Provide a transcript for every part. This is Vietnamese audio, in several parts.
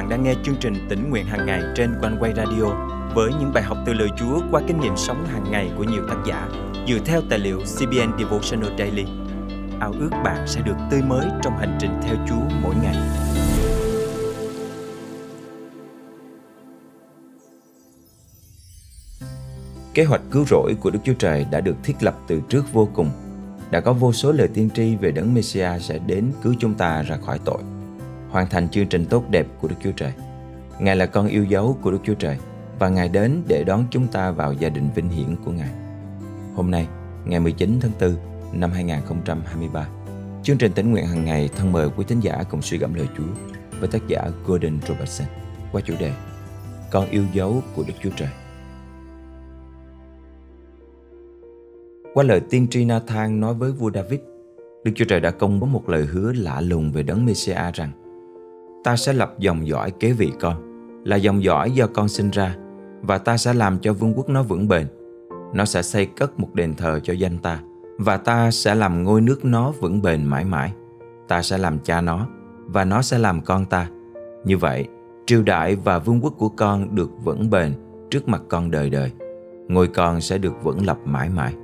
bạn đang nghe chương trình tỉnh nguyện hàng ngày trên quanh quay radio với những bài học từ lời Chúa qua kinh nghiệm sống hàng ngày của nhiều tác giả dựa theo tài liệu CBN Devotional Daily. Ao ước bạn sẽ được tươi mới trong hành trình theo Chúa mỗi ngày. Kế hoạch cứu rỗi của Đức Chúa Trời đã được thiết lập từ trước vô cùng. Đã có vô số lời tiên tri về đấng Messiah sẽ đến cứu chúng ta ra khỏi tội hoàn thành chương trình tốt đẹp của Đức Chúa Trời. Ngài là con yêu dấu của Đức Chúa Trời và Ngài đến để đón chúng ta vào gia đình vinh hiển của Ngài. Hôm nay, ngày 19 tháng 4 năm 2023, chương trình tỉnh nguyện hàng ngày thân mời quý thính giả cùng suy gẫm lời Chúa với tác giả Gordon Robertson qua chủ đề Con yêu dấu của Đức Chúa Trời. Qua lời tiên tri Nathan nói với vua David, Đức Chúa Trời đã công bố một lời hứa lạ lùng về đấng Messiah rằng ta sẽ lập dòng dõi kế vị con, là dòng dõi do con sinh ra, và ta sẽ làm cho vương quốc nó vững bền. Nó sẽ xây cất một đền thờ cho danh ta, và ta sẽ làm ngôi nước nó vững bền mãi mãi. Ta sẽ làm cha nó, và nó sẽ làm con ta. Như vậy, triều đại và vương quốc của con được vững bền trước mặt con đời đời. Ngôi con sẽ được vững lập mãi mãi.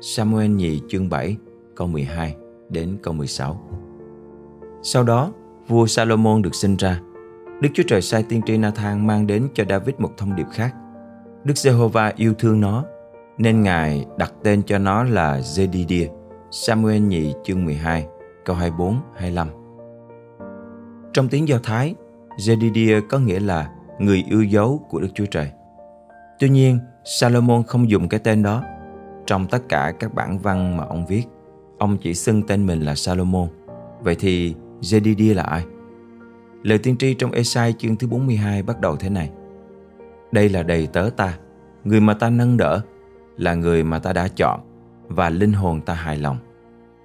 Samuel nhì chương 7, câu 12 đến câu 16. Sau đó, vua Salomon được sinh ra. Đức Chúa Trời sai tiên tri Nathan mang đến cho David một thông điệp khác. Đức Giê-hô-va yêu thương nó, nên Ngài đặt tên cho nó là Zedidia. Samuel nhì chương 12, câu 24, 25. Trong tiếng Do Thái, Zedidia có nghĩa là người yêu dấu của Đức Chúa Trời. Tuy nhiên, Salomon không dùng cái tên đó. Trong tất cả các bản văn mà ông viết, ông chỉ xưng tên mình là Salomon. Vậy thì Jedidia là ai? Lời tiên tri trong Esai chương thứ 42 bắt đầu thế này. Đây là đầy tớ ta, người mà ta nâng đỡ, là người mà ta đã chọn và linh hồn ta hài lòng.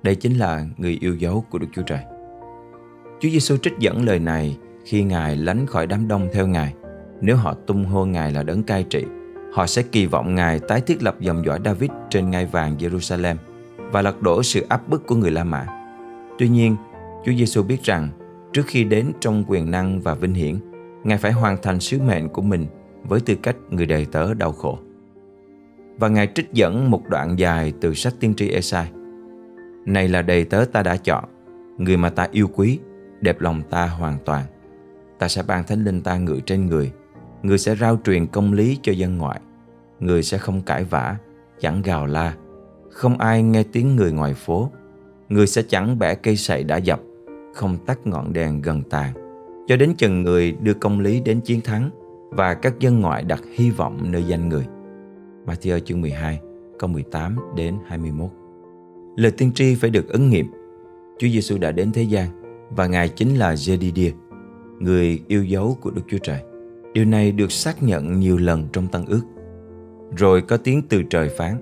Đây chính là người yêu dấu của Đức Chúa Trời. Chúa Giêsu trích dẫn lời này khi Ngài lánh khỏi đám đông theo Ngài. Nếu họ tung hô Ngài là đấng cai trị, họ sẽ kỳ vọng Ngài tái thiết lập dòng dõi David trên ngai vàng Jerusalem và lật đổ sự áp bức của người La Mã. Tuy nhiên, Chúa Giêsu biết rằng trước khi đến trong quyền năng và vinh hiển, Ngài phải hoàn thành sứ mệnh của mình với tư cách người đầy tớ đau khổ. Và Ngài trích dẫn một đoạn dài từ sách tiên tri Esai. Này là đầy tớ ta đã chọn, người mà ta yêu quý, đẹp lòng ta hoàn toàn. Ta sẽ ban thánh linh ta ngự trên người, người sẽ rao truyền công lý cho dân ngoại. Người sẽ không cãi vã, chẳng gào la, không ai nghe tiếng người ngoài phố. Người sẽ chẳng bẻ cây sậy đã dập, không tắt ngọn đèn gần tàn, cho đến chừng người đưa công lý đến chiến thắng và các dân ngoại đặt hy vọng nơi danh người. Matthew chương 12, câu 18 đến 21. Lời tiên tri phải được ứng nghiệm. Chúa Giêsu đã đến thế gian và Ngài chính là Jedidia, người yêu dấu của Đức Chúa Trời. Điều này được xác nhận nhiều lần trong Tân ước. Rồi có tiếng từ trời phán,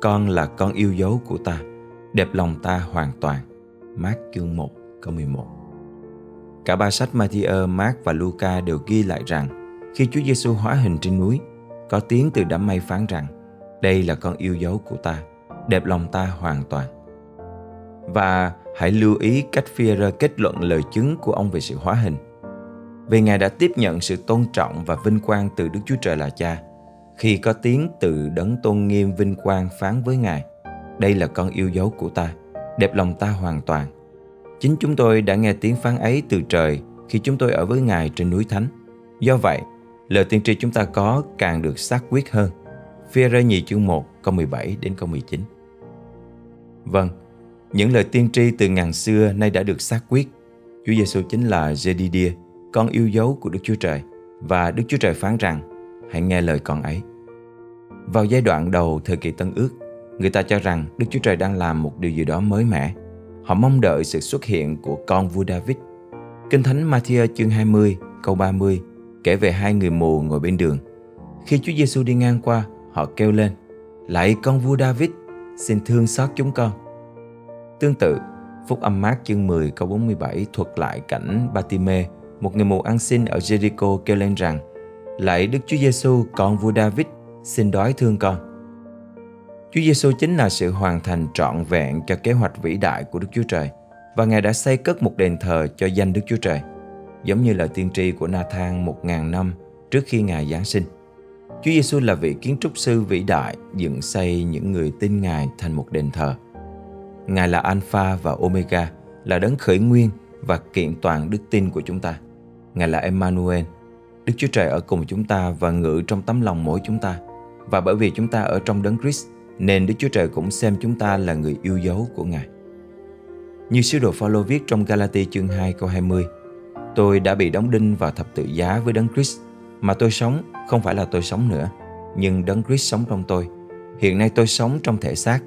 con là con yêu dấu của ta, đẹp lòng ta hoàn toàn. Mát chương 1 câu 11 Cả ba sách Matthew, Mark và Luca đều ghi lại rằng khi Chúa Giêsu hóa hình trên núi, có tiếng từ đám mây phán rằng đây là con yêu dấu của ta, đẹp lòng ta hoàn toàn. Và hãy lưu ý cách phi kết luận lời chứng của ông về sự hóa hình. Vì Ngài đã tiếp nhận sự tôn trọng và vinh quang từ Đức Chúa Trời là Cha. Khi có tiếng từ đấng tôn nghiêm vinh quang phán với Ngài, đây là con yêu dấu của ta, đẹp lòng ta hoàn toàn. Chính chúng tôi đã nghe tiếng phán ấy từ trời khi chúng tôi ở với Ngài trên núi Thánh. Do vậy, lời tiên tri chúng ta có càng được xác quyết hơn. Phía rơi nhì chương 1 câu 17 đến câu 19. Vâng, những lời tiên tri từ ngàn xưa nay đã được xác quyết. Chúa Giêsu chính là Jedidia, con yêu dấu của Đức Chúa Trời và Đức Chúa Trời phán rằng hãy nghe lời con ấy. Vào giai đoạn đầu thời kỳ Tân Ước, người ta cho rằng Đức Chúa Trời đang làm một điều gì đó mới mẻ Họ mong đợi sự xuất hiện của con vua David. Kinh Thánh Matthew chương 20 câu 30 kể về hai người mù ngồi bên đường. Khi Chúa Giêsu đi ngang qua, họ kêu lên: "Lạy con vua David, xin thương xót chúng con." Tương tự, Phúc âm mát chương 10 câu 47 thuật lại cảnh Batime, một người mù ăn xin ở Jericho kêu lên rằng: "Lạy Đức Chúa Giêsu, con vua David, xin đói thương con." Chúa Giêsu chính là sự hoàn thành trọn vẹn cho kế hoạch vĩ đại của Đức Chúa Trời và Ngài đã xây cất một đền thờ cho danh Đức Chúa Trời. giống như lời tiên tri của Nathan một ngàn năm trước khi Ngài Giáng sinh. Chúa Giêsu là vị kiến trúc sư vĩ đại dựng xây những người tin Ngài thành một đền thờ. Ngài là Alpha và Omega, là đấng khởi nguyên và kiện toàn đức tin của chúng ta. Ngài là Emmanuel, Đức Chúa Trời ở cùng chúng ta và ngự trong tấm lòng mỗi chúng ta. Và bởi vì chúng ta ở trong đấng Christ, nên Đức Chúa Trời cũng xem chúng ta là người yêu dấu của Ngài. Như sứ đồ Phaolô viết trong Galati chương 2 câu 20, Tôi đã bị đóng đinh vào thập tự giá với đấng Christ, mà tôi sống không phải là tôi sống nữa, nhưng đấng Christ sống trong tôi. Hiện nay tôi sống trong thể xác,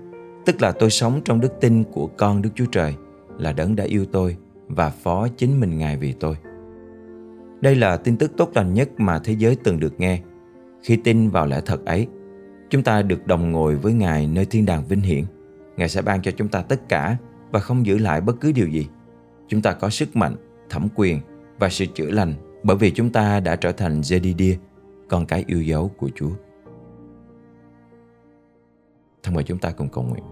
tức là tôi sống trong đức tin của con Đức Chúa Trời, là đấng đã yêu tôi và phó chính mình Ngài vì tôi. Đây là tin tức tốt lành nhất mà thế giới từng được nghe. Khi tin vào lẽ thật ấy, chúng ta được đồng ngồi với Ngài nơi thiên đàng vinh hiển. Ngài sẽ ban cho chúng ta tất cả và không giữ lại bất cứ điều gì. Chúng ta có sức mạnh, thẩm quyền và sự chữa lành bởi vì chúng ta đã trở thành Jedidia, con cái yêu dấu của Chúa. Thân mời chúng ta cùng cầu nguyện.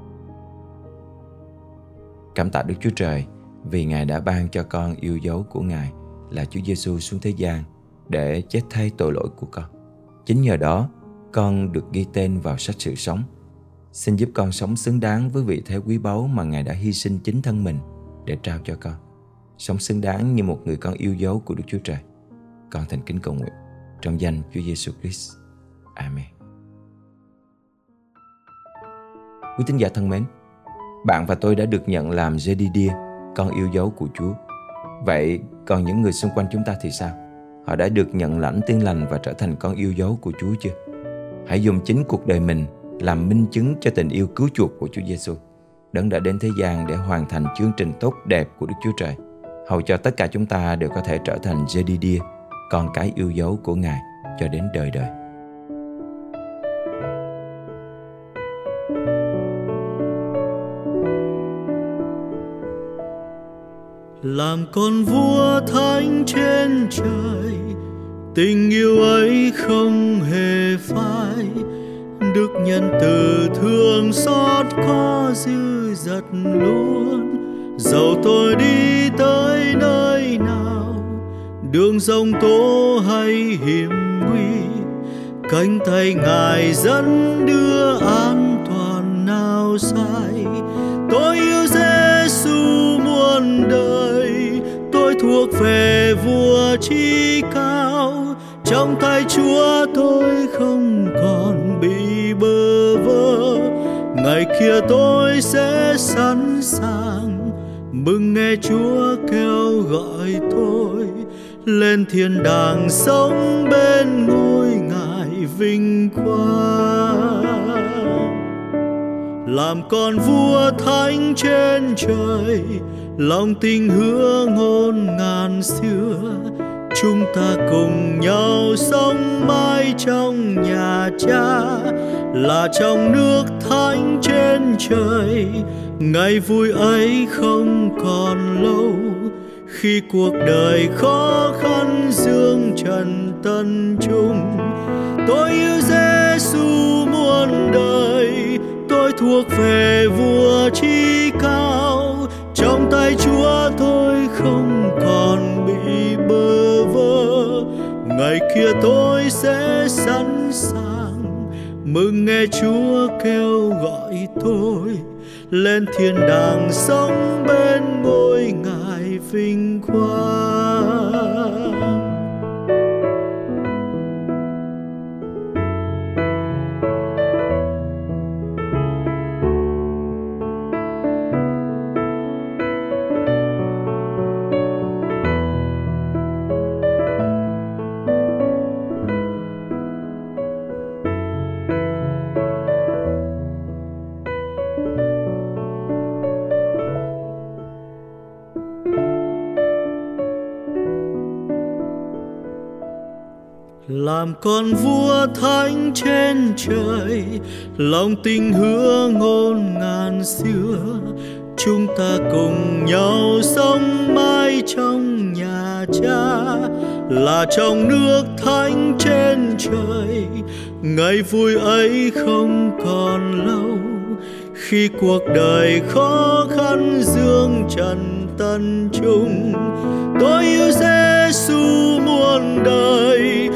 Cảm tạ Đức Chúa Trời vì Ngài đã ban cho con yêu dấu của Ngài là Chúa Giêsu xuống thế gian để chết thay tội lỗi của con. Chính nhờ đó, con được ghi tên vào sách sự sống. Xin giúp con sống xứng đáng với vị thế quý báu mà Ngài đã hy sinh chính thân mình để trao cho con. Sống xứng đáng như một người con yêu dấu của Đức Chúa Trời. Con thành kính cầu nguyện trong danh Chúa Giêsu Christ. Amen. Quý tín giả thân mến, bạn và tôi đã được nhận làm Jedidia, con yêu dấu của Chúa. Vậy còn những người xung quanh chúng ta thì sao? Họ đã được nhận lãnh tiên lành và trở thành con yêu dấu của Chúa chưa? Hãy dùng chính cuộc đời mình làm minh chứng cho tình yêu cứu chuộc của Chúa Giêsu, đấng đã đến thế gian để hoàn thành chương trình tốt đẹp của Đức Chúa Trời, hầu cho tất cả chúng ta đều có thể trở thành Jedidia, con cái yêu dấu của Ngài cho đến đời đời. làm con vua thánh trên trời tình yêu ấy không hề phai đức nhân từ thương xót có dư dật luôn. Dầu tôi đi tới nơi nào, đường rông tố hay hiểm nguy, cánh tay ngài dẫn đưa an toàn nào sai. Tôi yêu Giêsu muôn đời, tôi thuộc về vua chi cao. Trong tay Chúa tôi không còn ngày kia tôi sẽ sẵn sàng mừng nghe Chúa kêu gọi tôi lên thiên đàng sống bên ngôi ngài vinh quang. Làm con vua thánh trên trời, lòng tình hứa ngôn ngàn xưa chúng ta cùng nhau sống mãi trong nhà cha, là trong nước thánh trên trời. Ngày vui ấy không còn lâu, khi cuộc đời khó khăn dương trần tân trung. Tôi yêu Giêsu muôn đời, tôi thuộc về vua chi cao. Trong tay Chúa tôi không ngày kia tôi sẽ sẵn sàng mừng nghe Chúa kêu gọi tôi lên thiên đàng sống bên ngôi ngài vinh quang. Làm con vua thánh trên trời, lòng tình hứa ngôn ngàn xưa. Chúng ta cùng nhau sống mãi trong nhà cha, là trong nước thánh trên trời. Ngày vui ấy không còn lâu, khi cuộc đời khó khăn dương trần tân trung. Tôi yêu giê Giêsu muôn đời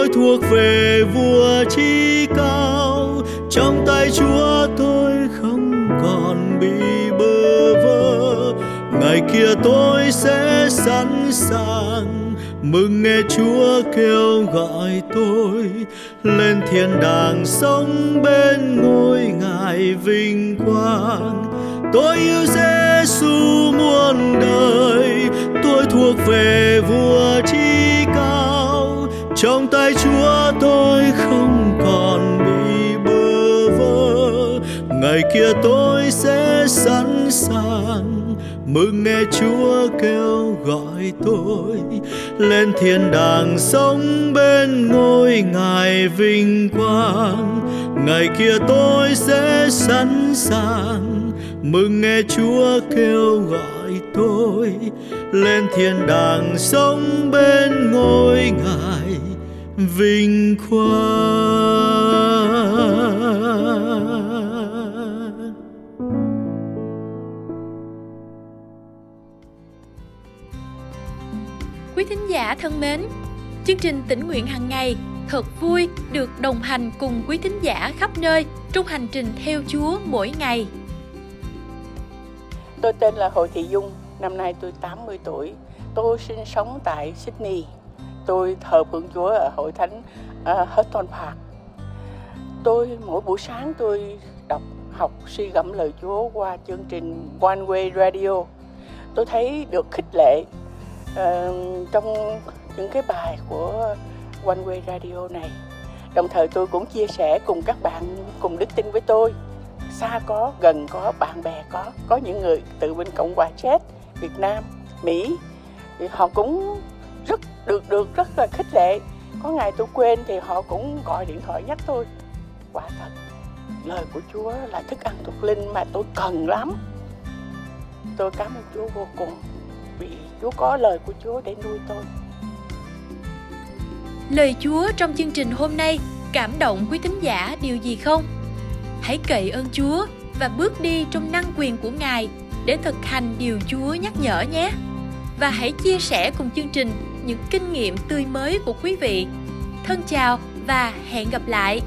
tôi thuộc về vua chi cao. Trong tay Chúa tôi không còn bị bơ vơ. Ngày kia tôi sẽ sẵn sàng mừng nghe Chúa kêu gọi tôi. Lên thiên đàng sống bên ngôi ngài vinh quang. Tôi yêu Giêsu muôn đời. Tôi thuộc về vua chi cao trong tay Chúa tôi không còn bị bơ vơ. Ngày kia tôi sẽ sẵn sàng mừng nghe Chúa kêu gọi tôi. Lên thiên đàng sống bên ngôi ngài vinh quang. Ngày kia tôi sẽ sẵn sàng mừng nghe Chúa kêu gọi tôi. Lên thiên đàng sống bên ngôi ngài vinh quang Quý thính giả thân mến, chương trình tỉnh nguyện hàng ngày thật vui được đồng hành cùng quý thính giả khắp nơi trong hành trình theo Chúa mỗi ngày. Tôi tên là Hồ Thị Dung, năm nay tôi 80 tuổi. Tôi sinh sống tại Sydney. Tôi thờ phượng Chúa ở hội thánh à, uh, Hutton Park. Tôi mỗi buổi sáng tôi đọc học suy gẫm lời Chúa qua chương trình One Way Radio. Tôi thấy được khích lệ uh, trong những cái bài của One Way Radio này. Đồng thời tôi cũng chia sẻ cùng các bạn cùng đức tin với tôi. Xa có, gần có, bạn bè có, có những người từ bên Cộng hòa Czech, Việt Nam, Mỹ thì họ cũng rất được được rất là khích lệ. Có ngày tôi quên thì họ cũng gọi điện thoại nhắc tôi. Quả thật, lời của Chúa là thức ăn thuộc linh mà tôi cần lắm. Tôi cảm ơn Chúa vô cùng vì Chúa có lời của Chúa để nuôi tôi. Lời Chúa trong chương trình hôm nay cảm động quý thính giả điều gì không? Hãy cậy ơn Chúa và bước đi trong năng quyền của Ngài để thực hành điều Chúa nhắc nhở nhé. Và hãy chia sẻ cùng chương trình những kinh nghiệm tươi mới của quý vị. Thân chào và hẹn gặp lại.